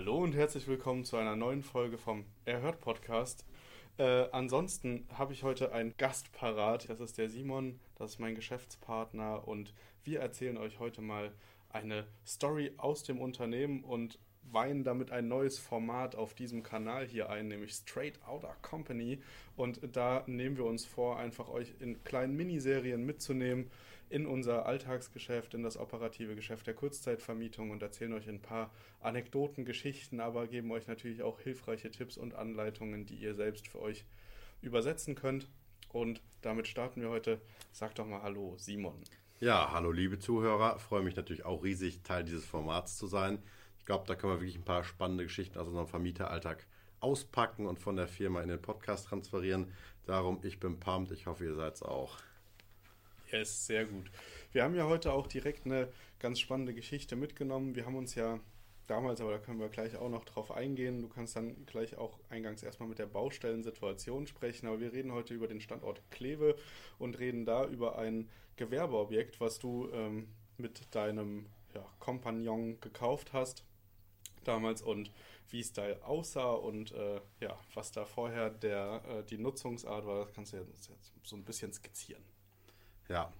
Hallo und herzlich willkommen zu einer neuen Folge vom Erhört Podcast. Äh, ansonsten habe ich heute einen Gast parat. Das ist der Simon, das ist mein Geschäftspartner und wir erzählen euch heute mal eine Story aus dem Unternehmen und weihen damit ein neues Format auf diesem Kanal hier ein, nämlich Straight Outta Company. Und da nehmen wir uns vor, einfach euch in kleinen Miniserien mitzunehmen in unser Alltagsgeschäft, in das operative Geschäft der Kurzzeitvermietung und erzählen euch ein paar Anekdoten, Geschichten, aber geben euch natürlich auch hilfreiche Tipps und Anleitungen, die ihr selbst für euch übersetzen könnt. Und damit starten wir heute. Sag doch mal Hallo, Simon. Ja, hallo liebe Zuhörer. Freue mich natürlich auch riesig, Teil dieses Formats zu sein. Ich glaube, da können wir wirklich ein paar spannende Geschichten aus unserem Vermieteralltag auspacken und von der Firma in den Podcast transferieren. Darum, ich bin pumped. Ich hoffe, ihr seid es auch. Yes, sehr gut. Wir haben ja heute auch direkt eine ganz spannende Geschichte mitgenommen. Wir haben uns ja damals, aber da können wir gleich auch noch drauf eingehen. Du kannst dann gleich auch eingangs erstmal mit der Baustellensituation sprechen. Aber wir reden heute über den Standort Kleve und reden da über ein Gewerbeobjekt, was du ähm, mit deinem ja, Kompagnon gekauft hast damals und wie es da aussah und äh, ja, was da vorher der, äh, die Nutzungsart war, das kannst du jetzt so ein bisschen skizzieren. Ja.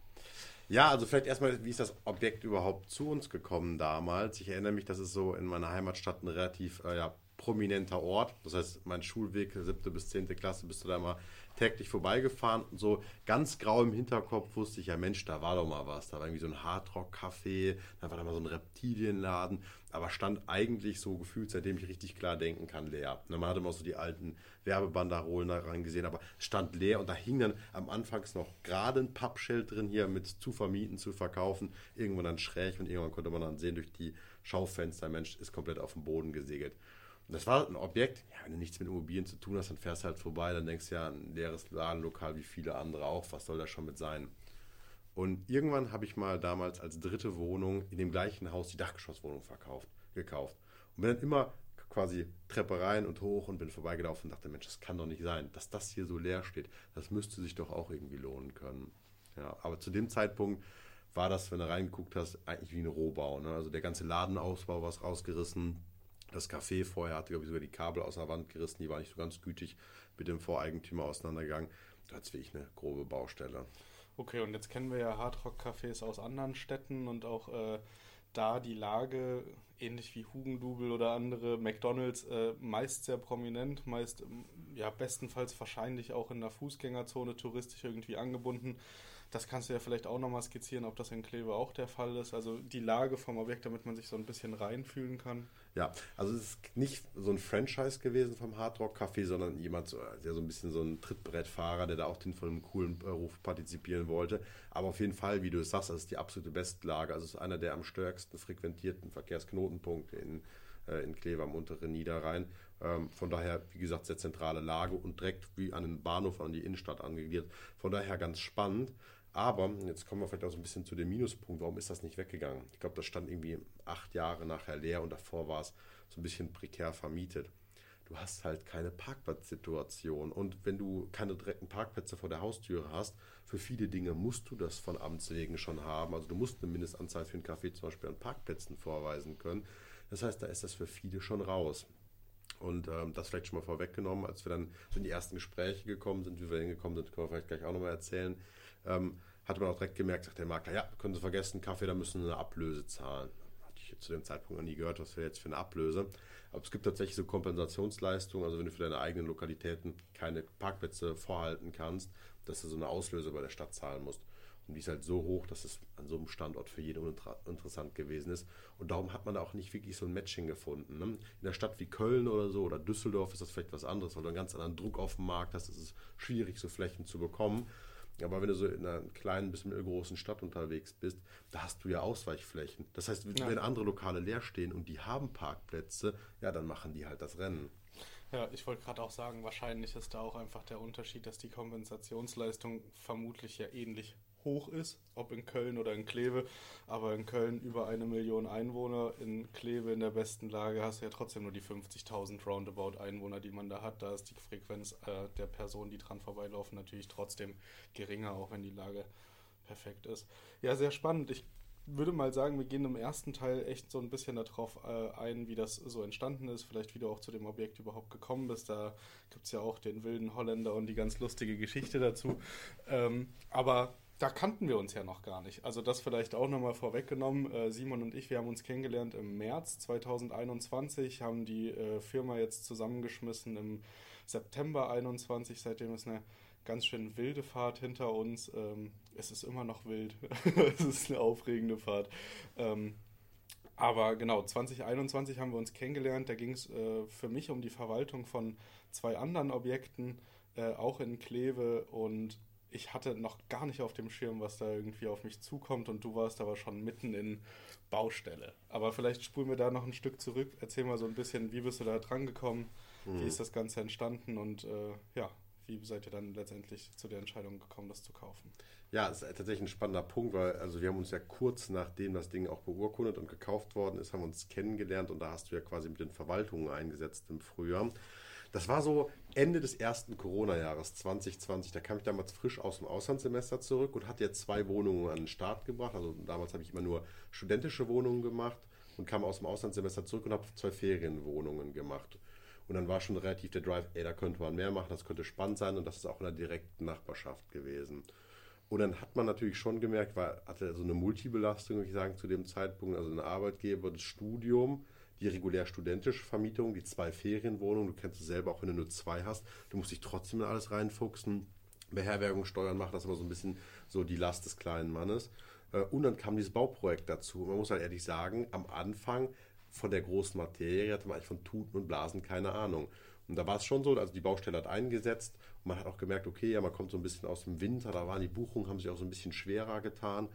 Ja, also vielleicht erstmal, wie ist das Objekt überhaupt zu uns gekommen damals? Ich erinnere mich, das ist so in meiner Heimatstadt ein relativ äh, ja, prominenter Ort. Das heißt, mein Schulweg, siebte bis zehnte Klasse, bist du da immer täglich vorbeigefahren und so ganz grau im Hinterkopf wusste ich, ja Mensch, da war doch mal was. Da war irgendwie so ein Hardrock-Café, da war da mal so ein Reptilienladen, aber stand eigentlich so gefühlt, seitdem ich richtig klar denken kann, leer. Und man hatte immer so die alten Werbebanderolen da gesehen, aber stand leer und da hing dann am Anfang noch gerade ein Pappschild drin hier mit zu vermieten, zu verkaufen, irgendwann dann schräg und irgendwann konnte man dann sehen durch die Schaufenster, Mensch, ist komplett auf dem Boden gesegelt. Das war ein Objekt, ja, wenn du nichts mit Immobilien zu tun hast, dann fährst du halt vorbei, dann denkst du ja, ein leeres Ladenlokal wie viele andere auch, was soll das schon mit sein? Und irgendwann habe ich mal damals als dritte Wohnung in dem gleichen Haus die Dachgeschosswohnung verkauft, gekauft. Und bin dann immer quasi Treppe rein und hoch und bin vorbeigelaufen und dachte, Mensch, das kann doch nicht sein, dass das hier so leer steht. Das müsste sich doch auch irgendwie lohnen können. Ja, aber zu dem Zeitpunkt war das, wenn du reingeguckt hast, eigentlich wie ein Rohbau. Ne? Also der ganze Ladenausbau war rausgerissen, das Café vorher hatte, glaube ich, sogar die Kabel aus der Wand gerissen. Die war nicht so ganz gütig mit dem Voreigentümer auseinandergegangen. Da hat es wirklich eine grobe Baustelle. Okay, und jetzt kennen wir ja Hardrock-Cafés aus anderen Städten und auch äh, da die Lage, ähnlich wie Hugendubel oder andere McDonalds, äh, meist sehr prominent, meist ja bestenfalls wahrscheinlich auch in der Fußgängerzone touristisch irgendwie angebunden. Das kannst du ja vielleicht auch nochmal skizzieren, ob das in Kleve auch der Fall ist. Also die Lage vom Objekt, damit man sich so ein bisschen reinfühlen kann. Ja, also es ist nicht so ein Franchise gewesen vom Hard Rock Café, sondern jemand, der so ein bisschen so ein Trittbrettfahrer, der da auch den von einem coolen Ruf partizipieren wollte. Aber auf jeden Fall, wie du es sagst, das ist die absolute Bestlage. Also es ist einer der am stärksten frequentierten Verkehrsknotenpunkte in, äh, in Kleve am unteren Niederrhein. Ähm, von daher, wie gesagt, sehr zentrale Lage und direkt wie an den Bahnhof, an die Innenstadt angegliedert. Von daher ganz spannend. Aber jetzt kommen wir vielleicht auch so ein bisschen zu dem Minuspunkt. Warum ist das nicht weggegangen? Ich glaube, das stand irgendwie acht Jahre nachher leer und davor war es so ein bisschen prekär vermietet. du hast halt keine Parkplatzsituation. Und wenn du keine direkten Parkplätze vor der Haustüre hast, für viele Dinge musst du das von Amts wegen schon haben. Also du musst eine Mindestanzahl für einen Kaffee zum Beispiel an Parkplätzen vorweisen können. Das heißt, da ist das für viele schon raus. Und ähm, das vielleicht schon mal vorweggenommen, als wir dann in die ersten Gespräche gekommen sind, wie wir hingekommen sind, können wir vielleicht gleich auch nochmal erzählen, ähm, hatte man auch direkt gemerkt, sagt der Makler, ja, können Sie vergessen, Kaffee, da müssen Sie eine Ablöse zahlen. Hatte ich zu dem Zeitpunkt noch nie gehört, was wir jetzt für eine Ablöse. Aber es gibt tatsächlich so Kompensationsleistungen, also wenn du für deine eigenen Lokalitäten keine Parkplätze vorhalten kannst, dass du so eine Auslöse bei der Stadt zahlen musst. Und die ist halt so hoch, dass es an so einem Standort für jeden uninteressant gewesen ist. Und darum hat man da auch nicht wirklich so ein Matching gefunden. Ne? In einer Stadt wie Köln oder so oder Düsseldorf ist das vielleicht was anderes, weil du einen ganz anderen Druck auf dem Markt hast. Es ist schwierig, so Flächen zu bekommen. Aber wenn du so in einer kleinen bis mittelgroßen Stadt unterwegs bist, da hast du ja Ausweichflächen. Das heißt, wenn ja. andere Lokale leer stehen und die haben Parkplätze, ja, dann machen die halt das Rennen. Ja, ich wollte gerade auch sagen, wahrscheinlich ist da auch einfach der Unterschied, dass die Kompensationsleistung vermutlich ja ähnlich hoch ist, ob in Köln oder in Kleve. Aber in Köln über eine Million Einwohner, in Kleve in der besten Lage hast du ja trotzdem nur die 50.000 Roundabout Einwohner, die man da hat. Da ist die Frequenz äh, der Personen, die dran vorbeilaufen, natürlich trotzdem geringer, auch wenn die Lage perfekt ist. Ja, sehr spannend. Ich würde mal sagen, wir gehen im ersten Teil echt so ein bisschen darauf äh, ein, wie das so entstanden ist, vielleicht wie du auch zu dem Objekt überhaupt gekommen bist. Da gibt es ja auch den wilden Holländer und die ganz lustige Geschichte dazu. Ähm, aber da kannten wir uns ja noch gar nicht. Also das vielleicht auch nochmal vorweggenommen. Äh, Simon und ich, wir haben uns kennengelernt im März 2021, haben die äh, Firma jetzt zusammengeschmissen im September 2021. Seitdem ist eine ganz schön wilde Fahrt hinter uns. Ähm, es ist immer noch wild. es ist eine aufregende Fahrt. Ähm, aber genau, 2021 haben wir uns kennengelernt. Da ging es äh, für mich um die Verwaltung von zwei anderen Objekten, auch in Kleve. Und ich hatte noch gar nicht auf dem Schirm, was da irgendwie auf mich zukommt und du warst aber schon mitten in Baustelle. Aber vielleicht spulen wir da noch ein Stück zurück. Erzähl mal so ein bisschen, wie bist du da dran gekommen? Mhm. Wie ist das Ganze entstanden und äh, ja, wie seid ihr dann letztendlich zu der Entscheidung gekommen, das zu kaufen? Ja, es ist tatsächlich ein spannender Punkt, weil also wir haben uns ja kurz nachdem das Ding auch beurkundet und gekauft worden ist, haben wir uns kennengelernt und da hast du ja quasi mit den Verwaltungen eingesetzt im Frühjahr. Das war so Ende des ersten Corona-Jahres 2020. Da kam ich damals frisch aus dem Auslandssemester zurück und hatte jetzt zwei Wohnungen an den Start gebracht. Also damals habe ich immer nur studentische Wohnungen gemacht und kam aus dem Auslandssemester zurück und habe zwei Ferienwohnungen gemacht. Und dann war schon relativ der Drive, ey, da könnte man mehr machen, das könnte spannend sein und das ist auch in der direkten Nachbarschaft gewesen. Und dann hat man natürlich schon gemerkt, weil hatte so eine Multibelastung, würde ich sagen, zu dem Zeitpunkt, also ein Arbeitgeber, das Studium, die regulär studentische Vermietung, die zwei Ferienwohnungen, du kennst es selber, auch wenn du nur zwei hast, du musst dich trotzdem in alles reinfuchsen. Beherbergung, Steuern machen das immer so ein bisschen so die Last des kleinen Mannes. Äh, und dann kam dieses Bauprojekt dazu. Man muss halt ehrlich sagen, am Anfang von der großen Materie hatte man eigentlich von Tuten und Blasen keine Ahnung. Und da war es schon so, also die Baustelle hat eingesetzt und man hat auch gemerkt, okay, ja, man kommt so ein bisschen aus dem Winter, da waren die Buchungen, haben sich auch so ein bisschen schwerer getan.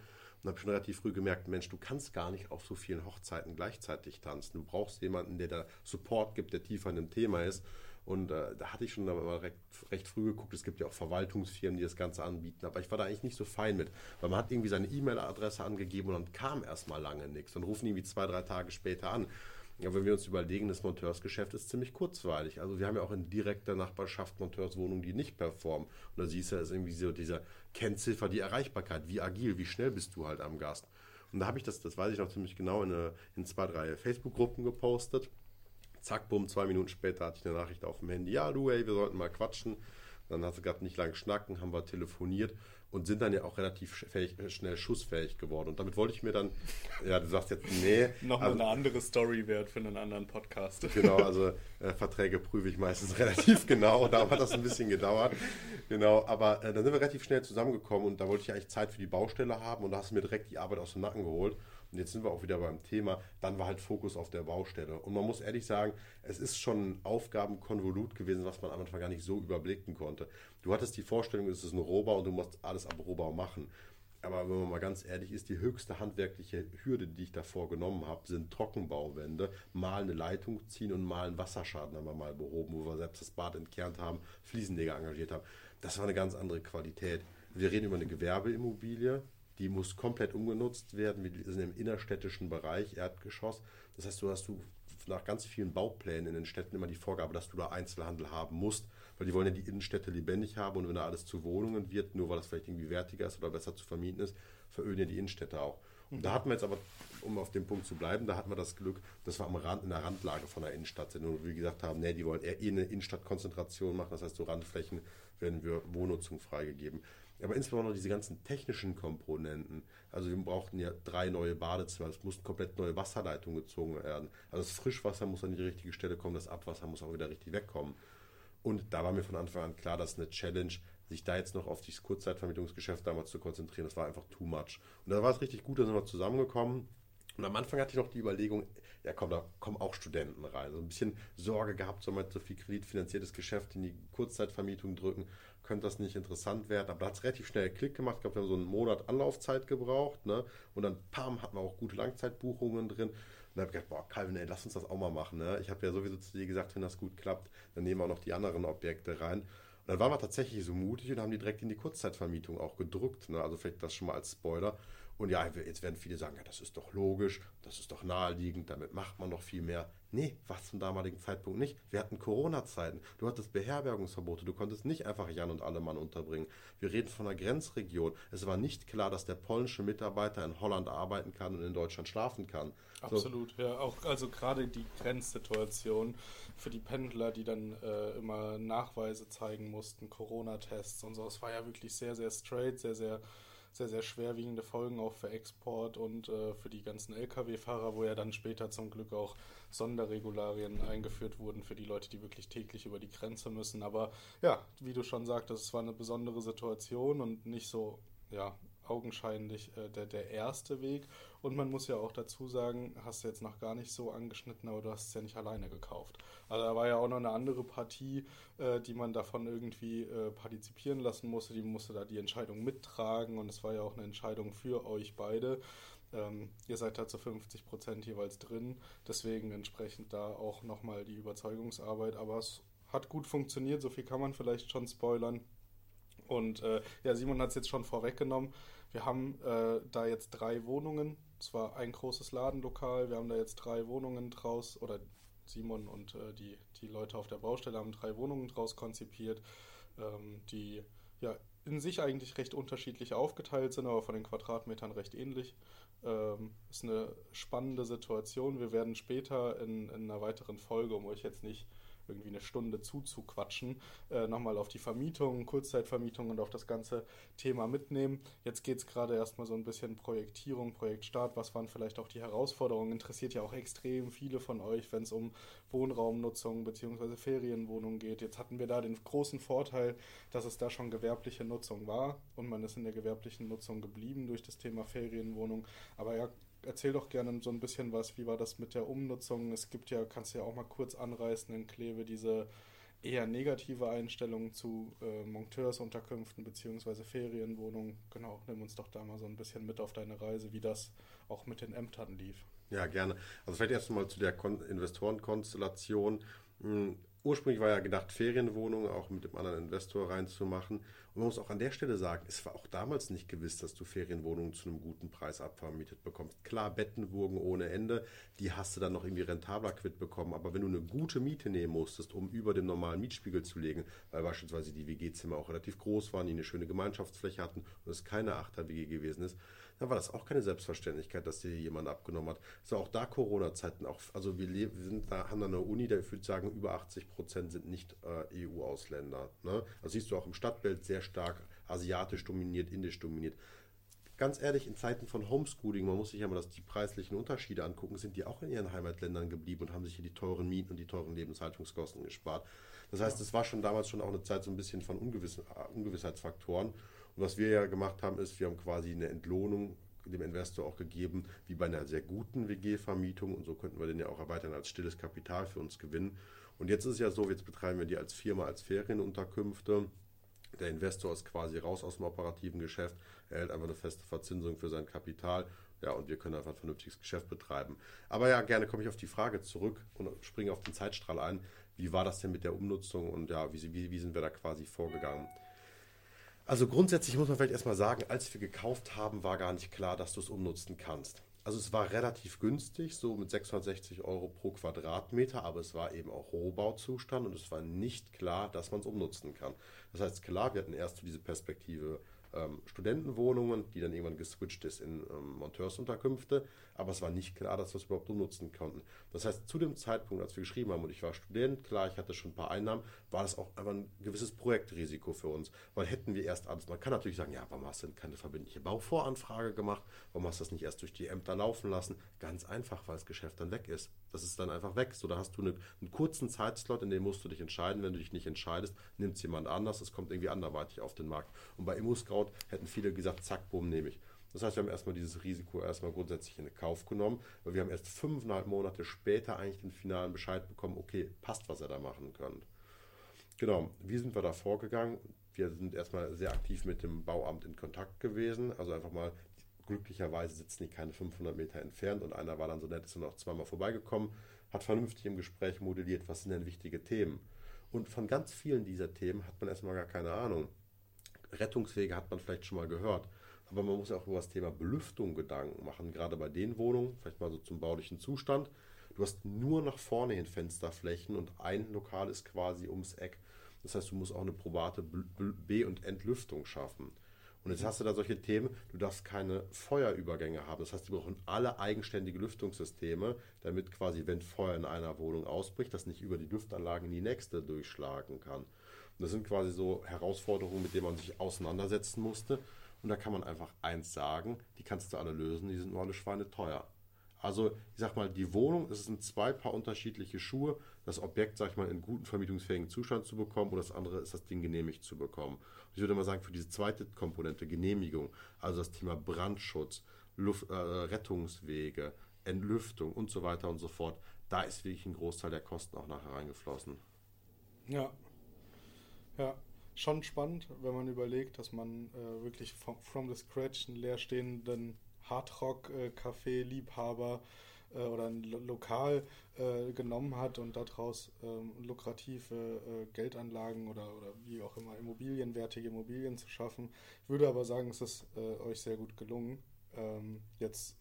Und habe schon relativ früh gemerkt, Mensch, du kannst gar nicht auf so vielen Hochzeiten gleichzeitig tanzen. Du brauchst jemanden, der da Support gibt, der tiefer in dem Thema ist. Und äh, da hatte ich schon mal recht, recht, früh geguckt. Es gibt ja auch Verwaltungsfirmen, die das Ganze anbieten. Aber ich war da eigentlich nicht so fein mit. Weil man hat irgendwie seine E-Mail-Adresse angegeben und dann kam erstmal lange nichts. Dann rufen irgendwie zwei, drei Tage später an. Ja, wenn wir uns überlegen, das Monteursgeschäft ist ziemlich kurzweilig. Also wir haben ja auch in direkter Nachbarschaft Monteurswohnungen, die nicht performen. Und da siehst du, ist irgendwie so dieser Kennziffer, die Erreichbarkeit, wie agil, wie schnell bist du halt am Gast. Und da habe ich das, das weiß ich noch ziemlich genau, in, eine, in zwei, drei Facebook-Gruppen gepostet. Zack, bumm, zwei Minuten später hatte ich eine Nachricht auf dem Handy. Ja, du, ey, wir sollten mal quatschen. Dann hat sie gerade nicht lange schnacken, haben wir telefoniert und sind dann ja auch relativ fähig, schnell schussfähig geworden. Und damit wollte ich mir dann, ja, du sagst jetzt, nee. Noch also, eine andere Story wert für einen anderen Podcast. Genau, also äh, Verträge prüfe ich meistens relativ genau. Da hat das ein bisschen gedauert. Genau, aber äh, dann sind wir relativ schnell zusammengekommen und da wollte ich eigentlich Zeit für die Baustelle haben und da hast du mir direkt die Arbeit aus dem Nacken geholt. Und jetzt sind wir auch wieder beim Thema. Dann war halt Fokus auf der Baustelle. Und man muss ehrlich sagen, es ist schon ein Aufgabenkonvolut gewesen, was man am Anfang gar nicht so überblicken konnte. Du hattest die Vorstellung, es ist ein Rohbau und du musst alles am Rohbau machen. Aber wenn man mal ganz ehrlich ist, die höchste handwerkliche Hürde, die ich davor genommen habe, sind Trockenbauwände. Mal eine Leitung ziehen und mal einen Wasserschaden haben wir mal behoben, wo wir selbst das Bad entkernt haben, Fliesenleger engagiert haben. Das war eine ganz andere Qualität. Wir reden über eine Gewerbeimmobilie, die muss komplett umgenutzt werden. Wir sind im innerstädtischen Bereich, Erdgeschoss. Das heißt, du hast du nach ganz vielen Bauplänen in den Städten immer die Vorgabe, dass du da Einzelhandel haben musst, weil die wollen ja die Innenstädte lebendig haben und wenn da alles zu Wohnungen wird, nur weil das vielleicht irgendwie wertiger ist oder besser zu vermieten ist, veröden ja die Innenstädte auch. Und da hatten wir jetzt aber, um auf dem Punkt zu bleiben, da hatten wir das Glück, dass wir am Rand, in der Randlage von der Innenstadt sind und wir gesagt haben, nee, die wollen eher eh eine Innenstadtkonzentration machen, das heißt, so Randflächen werden wir Wohnnutzung freigegeben. Aber insbesondere diese ganzen technischen Komponenten. Also wir brauchten ja drei neue Badezimmer, es mussten komplett neue Wasserleitungen gezogen werden. Also das Frischwasser muss an die richtige Stelle kommen, das Abwasser muss auch wieder richtig wegkommen. Und da war mir von Anfang an klar, dass eine Challenge, sich da jetzt noch auf dieses Kurzzeitvermietungsgeschäft damals zu konzentrieren, das war einfach too much. Und da war es richtig gut, da sind wir zusammengekommen. Und am Anfang hatte ich noch die Überlegung, ja komm, da kommen auch Studenten rein. So ein bisschen Sorge gehabt, soll man so viel kreditfinanziertes Geschäft in die Kurzzeitvermietung drücken könnte das nicht interessant werden. Aber da hat es relativ schnell Klick gemacht. Ich glaube, wir haben so einen Monat Anlaufzeit gebraucht. Ne? Und dann, pam, hatten wir auch gute Langzeitbuchungen drin. Und dann habe ich gedacht, boah, Calvin, ey, lass uns das auch mal machen. Ne? Ich habe ja sowieso zu dir gesagt, wenn das gut klappt, dann nehmen wir auch noch die anderen Objekte rein. Und dann waren wir tatsächlich so mutig und haben die direkt in die Kurzzeitvermietung auch gedrückt. Ne? Also vielleicht das schon mal als Spoiler. Und ja, jetzt werden viele sagen, ja, das ist doch logisch, das ist doch naheliegend, damit macht man noch viel mehr. Nee, was zum damaligen Zeitpunkt nicht. Wir hatten Corona-Zeiten. Du hattest Beherbergungsverbote. Du konntest nicht einfach Jan und alle Mann unterbringen. Wir reden von einer Grenzregion. Es war nicht klar, dass der polnische Mitarbeiter in Holland arbeiten kann und in Deutschland schlafen kann. Absolut, so. ja. Auch, also gerade die Grenzsituation für die Pendler, die dann äh, immer Nachweise zeigen mussten, Corona-Tests und so. Es war ja wirklich sehr, sehr straight, sehr, sehr sehr, sehr schwerwiegende Folgen auch für Export und äh, für die ganzen Lkw-Fahrer, wo ja dann später zum Glück auch Sonderregularien eingeführt wurden für die Leute, die wirklich täglich über die Grenze müssen. Aber ja, wie du schon sagtest, es war eine besondere Situation und nicht so ja, augenscheinlich äh, der, der erste Weg. Und man muss ja auch dazu sagen, hast du jetzt noch gar nicht so angeschnitten, aber du hast es ja nicht alleine gekauft. Also da war ja auch noch eine andere Partie, äh, die man davon irgendwie äh, partizipieren lassen musste. Die musste da die Entscheidung mittragen und es war ja auch eine Entscheidung für euch beide. Ähm, ihr seid da zu 50 Prozent jeweils drin, deswegen entsprechend da auch nochmal die Überzeugungsarbeit. Aber es hat gut funktioniert, so viel kann man vielleicht schon spoilern. Und äh, ja, Simon hat es jetzt schon vorweggenommen. Wir haben äh, da jetzt drei Wohnungen. Es war ein großes Ladenlokal. Wir haben da jetzt drei Wohnungen draus, oder Simon und äh, die, die Leute auf der Baustelle haben drei Wohnungen draus konzipiert, ähm, die ja in sich eigentlich recht unterschiedlich aufgeteilt sind, aber von den Quadratmetern recht ähnlich. Ähm, ist eine spannende Situation. Wir werden später in, in einer weiteren Folge, um euch jetzt nicht irgendwie eine Stunde zuzuquatschen, äh, nochmal auf die Vermietung, Kurzzeitvermietung und auf das ganze Thema mitnehmen. Jetzt geht es gerade erstmal so ein bisschen Projektierung, Projektstart. Was waren vielleicht auch die Herausforderungen? Interessiert ja auch extrem viele von euch, wenn es um Wohnraumnutzung bzw. Ferienwohnungen geht. Jetzt hatten wir da den großen Vorteil, dass es da schon gewerbliche Nutzung war und man ist in der gewerblichen Nutzung geblieben durch das Thema Ferienwohnung. Aber ja, erzähl doch gerne so ein bisschen was. Wie war das mit der Umnutzung? Es gibt ja, kannst du ja auch mal kurz anreißen in Kleve, diese eher negative Einstellung zu äh, Monteursunterkünften bzw. Ferienwohnungen. Genau, nimm uns doch da mal so ein bisschen mit auf deine Reise, wie das auch mit den Ämtern lief. Ja, gerne. Also vielleicht erst mal zu der Kon Investorenkonstellation. Ursprünglich war ja gedacht, Ferienwohnungen auch mit dem anderen Investor reinzumachen. Und man muss auch an der Stelle sagen, es war auch damals nicht gewiss, dass du Ferienwohnungen zu einem guten Preis abvermietet bekommst. Klar, Bettenwurgen ohne Ende, die hast du dann noch irgendwie rentabler quitt bekommen. Aber wenn du eine gute Miete nehmen musstest, um über dem normalen Mietspiegel zu legen, weil beispielsweise die WG-Zimmer auch relativ groß waren, die eine schöne Gemeinschaftsfläche hatten und es keine Achter-WG gewesen ist, dann war das auch keine Selbstverständlichkeit, dass dir jemand abgenommen hat. War auch da Corona-Zeiten. Auch, also wir, wir sind da, haben da eine Uni, da ich würde sagen, über 80 Prozent sind nicht äh, EU-Ausländer. Ne? Das siehst du auch im Stadtbild sehr stark asiatisch dominiert, indisch dominiert. Ganz ehrlich, in Zeiten von Homeschooling, man muss sich ja mal das, die preislichen Unterschiede angucken, sind die auch in ihren Heimatländern geblieben und haben sich hier die teuren Mieten und die teuren Lebenshaltungskosten gespart. Das heißt, es war schon damals schon auch eine Zeit so ein bisschen von Ungewiss, Ungewissheitsfaktoren. Und was wir ja gemacht haben, ist, wir haben quasi eine Entlohnung dem Investor auch gegeben, wie bei einer sehr guten WG-Vermietung. Und so könnten wir den ja auch erweitern als stilles Kapital für uns gewinnen. Und jetzt ist es ja so, jetzt betreiben wir die als Firma, als Ferienunterkünfte. Der Investor ist quasi raus aus dem operativen Geschäft. Er hält einfach eine feste Verzinsung für sein Kapital. Ja, und wir können einfach ein vernünftiges Geschäft betreiben. Aber ja, gerne komme ich auf die Frage zurück und springe auf den Zeitstrahl ein. Wie war das denn mit der Umnutzung und ja, wie, wie, wie sind wir da quasi vorgegangen? Also grundsätzlich muss man vielleicht erstmal sagen, als wir gekauft haben, war gar nicht klar, dass du es umnutzen kannst. Also es war relativ günstig, so mit 660 Euro pro Quadratmeter, aber es war eben auch Rohbauzustand und es war nicht klar, dass man es umnutzen kann. Das heißt, klar, wir hatten erst so diese Perspektive ähm, Studentenwohnungen, die dann irgendwann geswitcht ist in ähm, Monteursunterkünfte, aber es war nicht klar, dass wir es überhaupt umnutzen konnten. Das heißt, zu dem Zeitpunkt, als wir geschrieben haben und ich war Student, klar, ich hatte schon ein paar Einnahmen, war das auch einfach ein gewisses Projektrisiko für uns, weil hätten wir erst alles, man kann natürlich sagen, ja, warum hast du denn keine verbindliche Bauvoranfrage gemacht, warum hast du das nicht erst durch die Ämter laufen lassen? Ganz einfach, weil das Geschäft dann weg ist. Das ist dann einfach weg. So, da hast du eine, einen kurzen Zeitslot, in dem musst du dich entscheiden. Wenn du dich nicht entscheidest, nimmt es jemand anders, es kommt irgendwie anderweitig auf den Markt. Und bei ImmoScout hätten viele gesagt, zack, boom, nehme ich. Das heißt, wir haben erstmal dieses Risiko erstmal grundsätzlich in Kauf genommen, weil wir haben erst fünfeinhalb Monate später eigentlich den finalen Bescheid bekommen, okay, passt, was ihr da machen könnt. Genau, wie sind wir da vorgegangen? Wir sind erstmal sehr aktiv mit dem Bauamt in Kontakt gewesen, also einfach mal glücklicherweise sitzen die keine 500 Meter entfernt und einer war dann so nett, ist dann auch zweimal vorbeigekommen, hat vernünftig im Gespräch modelliert, was sind denn wichtige Themen. Und von ganz vielen dieser Themen hat man erstmal gar keine Ahnung. Rettungswege hat man vielleicht schon mal gehört. Aber man muss auch über das Thema Belüftung Gedanken machen, gerade bei den Wohnungen, vielleicht mal so zum baulichen Zustand. Du hast nur nach vorne hin Fensterflächen und ein Lokal ist quasi ums Eck. Das heißt, du musst auch eine probate B- und Entlüftung schaffen. Und jetzt hast du da solche Themen, du darfst keine Feuerübergänge haben. Das heißt, die brauchen alle eigenständige Lüftungssysteme, damit quasi, wenn Feuer in einer Wohnung ausbricht, das nicht über die Lüftanlage in die nächste durchschlagen kann. Und das sind quasi so Herausforderungen, mit denen man sich auseinandersetzen musste. Und da kann man einfach eins sagen, die kannst du alle lösen, die sind nur alle Schweine teuer. Also, ich sag mal, die Wohnung, es sind zwei Paar unterschiedliche Schuhe. Das Objekt, sag ich mal, in guten vermietungsfähigen Zustand zu bekommen und das andere ist das Ding genehmigt zu bekommen. Und ich würde mal sagen, für diese zweite Komponente, Genehmigung, also das Thema Brandschutz, Luft, äh, Rettungswege, Entlüftung und so weiter und so fort, da ist wirklich ein Großteil der Kosten auch nachher reingeflossen. Ja. Ja schon spannend, wenn man überlegt, dass man äh, wirklich from, from the scratch einen leerstehenden Hardrock-Café-Liebhaber äh, oder ein Lo Lokal äh, genommen hat und daraus ähm, lukrative äh, Geldanlagen oder, oder wie auch immer immobilienwertige Immobilien zu schaffen. Ich würde aber sagen, es ist äh, euch sehr gut gelungen. Ähm, jetzt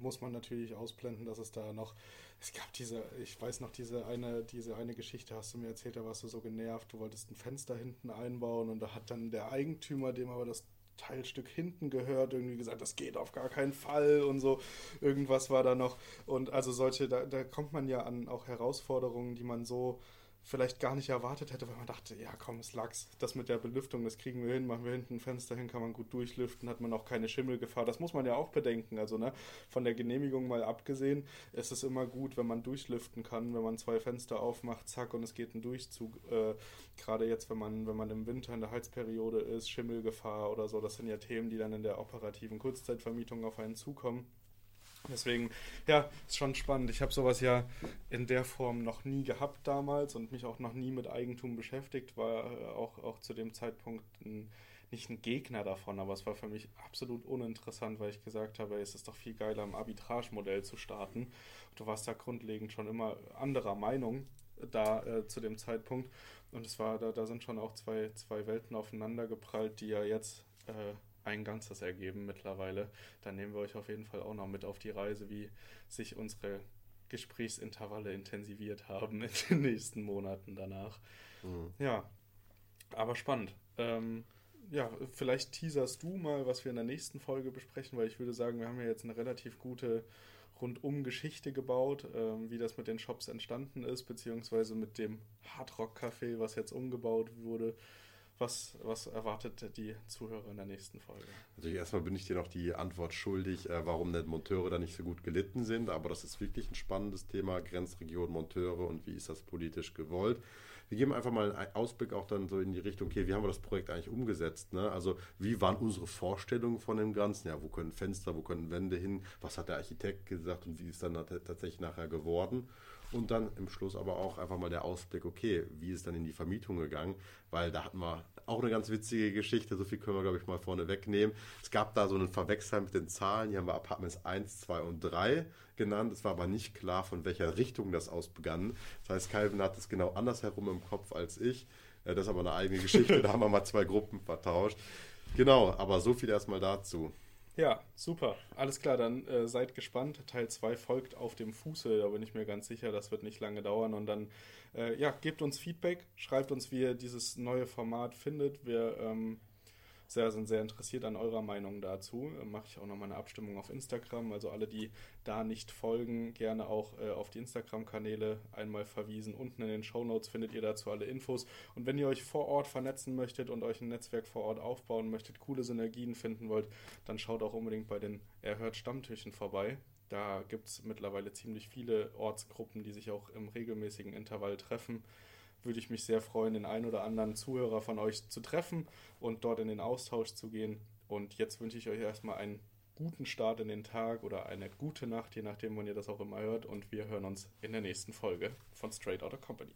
muss man natürlich ausblenden, dass es da noch es gab diese, ich weiß noch, diese eine, diese eine Geschichte hast du mir erzählt, da warst du so genervt, du wolltest ein Fenster hinten einbauen und da hat dann der Eigentümer, dem aber das Teilstück hinten gehört, irgendwie gesagt, das geht auf gar keinen Fall und so. Irgendwas war da noch. Und also solche, da, da kommt man ja an auch Herausforderungen, die man so vielleicht gar nicht erwartet hätte, weil man dachte, ja komm, es lag's. Das mit der Belüftung, das kriegen wir hin, machen wir hinten ein Fenster hin, kann man gut durchlüften, hat man auch keine Schimmelgefahr. Das muss man ja auch bedenken. Also ne, von der Genehmigung mal abgesehen, ist es immer gut, wenn man durchlüften kann, wenn man zwei Fenster aufmacht, zack, und es geht ein Durchzug. Äh, Gerade jetzt, wenn man, wenn man im Winter in der Heizperiode ist, Schimmelgefahr oder so, das sind ja Themen, die dann in der operativen Kurzzeitvermietung auf einen zukommen. Deswegen, ja, ist schon spannend. Ich habe sowas ja in der Form noch nie gehabt damals und mich auch noch nie mit Eigentum beschäftigt, war äh, auch, auch zu dem Zeitpunkt ein, nicht ein Gegner davon, aber es war für mich absolut uninteressant, weil ich gesagt habe, es ist doch viel geiler, im Arbitrage-Modell zu starten. Du warst da grundlegend schon immer anderer Meinung da äh, zu dem Zeitpunkt. Und es war, da, da sind schon auch zwei, zwei Welten aufeinander geprallt, die ja jetzt äh, ein Ganzes ergeben mittlerweile. Dann nehmen wir euch auf jeden Fall auch noch mit auf die Reise, wie sich unsere Gesprächsintervalle intensiviert haben in den nächsten Monaten danach. Mhm. Ja, aber spannend. Ähm, ja, vielleicht teaserst du mal, was wir in der nächsten Folge besprechen, weil ich würde sagen, wir haben ja jetzt eine relativ gute rundum Geschichte gebaut, ähm, wie das mit den Shops entstanden ist, beziehungsweise mit dem Hardrock Café, was jetzt umgebaut wurde. Was, was erwartet die Zuhörer in der nächsten Folge? Natürlich erstmal bin ich dir noch die Antwort schuldig, äh, warum denn Monteure da nicht so gut gelitten sind. Aber das ist wirklich ein spannendes Thema, Grenzregion Monteure und wie ist das politisch gewollt. Wir geben einfach mal einen Ausblick auch dann so in die Richtung, okay, wie haben wir das Projekt eigentlich umgesetzt? Ne? Also wie waren unsere Vorstellungen von dem Ganzen? Ja, wo können Fenster, wo können Wände hin? Was hat der Architekt gesagt und wie ist dann tatsächlich nachher geworden? Und dann im Schluss aber auch einfach mal der Ausblick, okay, wie ist dann in die Vermietung gegangen? Weil da hatten wir auch eine ganz witzige Geschichte, so viel können wir, glaube ich, mal vorne wegnehmen. Es gab da so einen Verwechsel mit den Zahlen, hier haben wir Apartments 1, 2 und 3 genannt. Es war aber nicht klar, von welcher Richtung das aus begann. Das heißt, Calvin hat es genau andersherum im Kopf als ich. Äh, das ist aber eine eigene Geschichte, da haben wir mal zwei Gruppen vertauscht. Genau, aber so viel erstmal dazu. Ja, super. Alles klar, dann äh, seid gespannt. Teil 2 folgt auf dem Fuße, da bin ich mir ganz sicher, das wird nicht lange dauern. Und dann, äh, ja, gebt uns Feedback, schreibt uns, wie ihr dieses neue Format findet. Wir ähm, sehr, sind sehr interessiert an eurer Meinung dazu. Mache ich auch nochmal eine Abstimmung auf Instagram. Also alle, die da nicht folgen, gerne auch äh, auf die Instagram-Kanäle einmal verwiesen. Unten in den Show Notes findet ihr dazu alle Infos. Und wenn ihr euch vor Ort vernetzen möchtet und euch ein Netzwerk vor Ort aufbauen möchtet, coole Synergien finden wollt, dann schaut auch unbedingt bei den Erhört Stammtischen vorbei. Da gibt es mittlerweile ziemlich viele Ortsgruppen, die sich auch im regelmäßigen Intervall treffen würde ich mich sehr freuen, den einen oder anderen Zuhörer von euch zu treffen und dort in den Austausch zu gehen. Und jetzt wünsche ich euch erstmal einen guten Start in den Tag oder eine gute Nacht, je nachdem, wann ihr das auch immer hört. Und wir hören uns in der nächsten Folge von Straight Outta Company.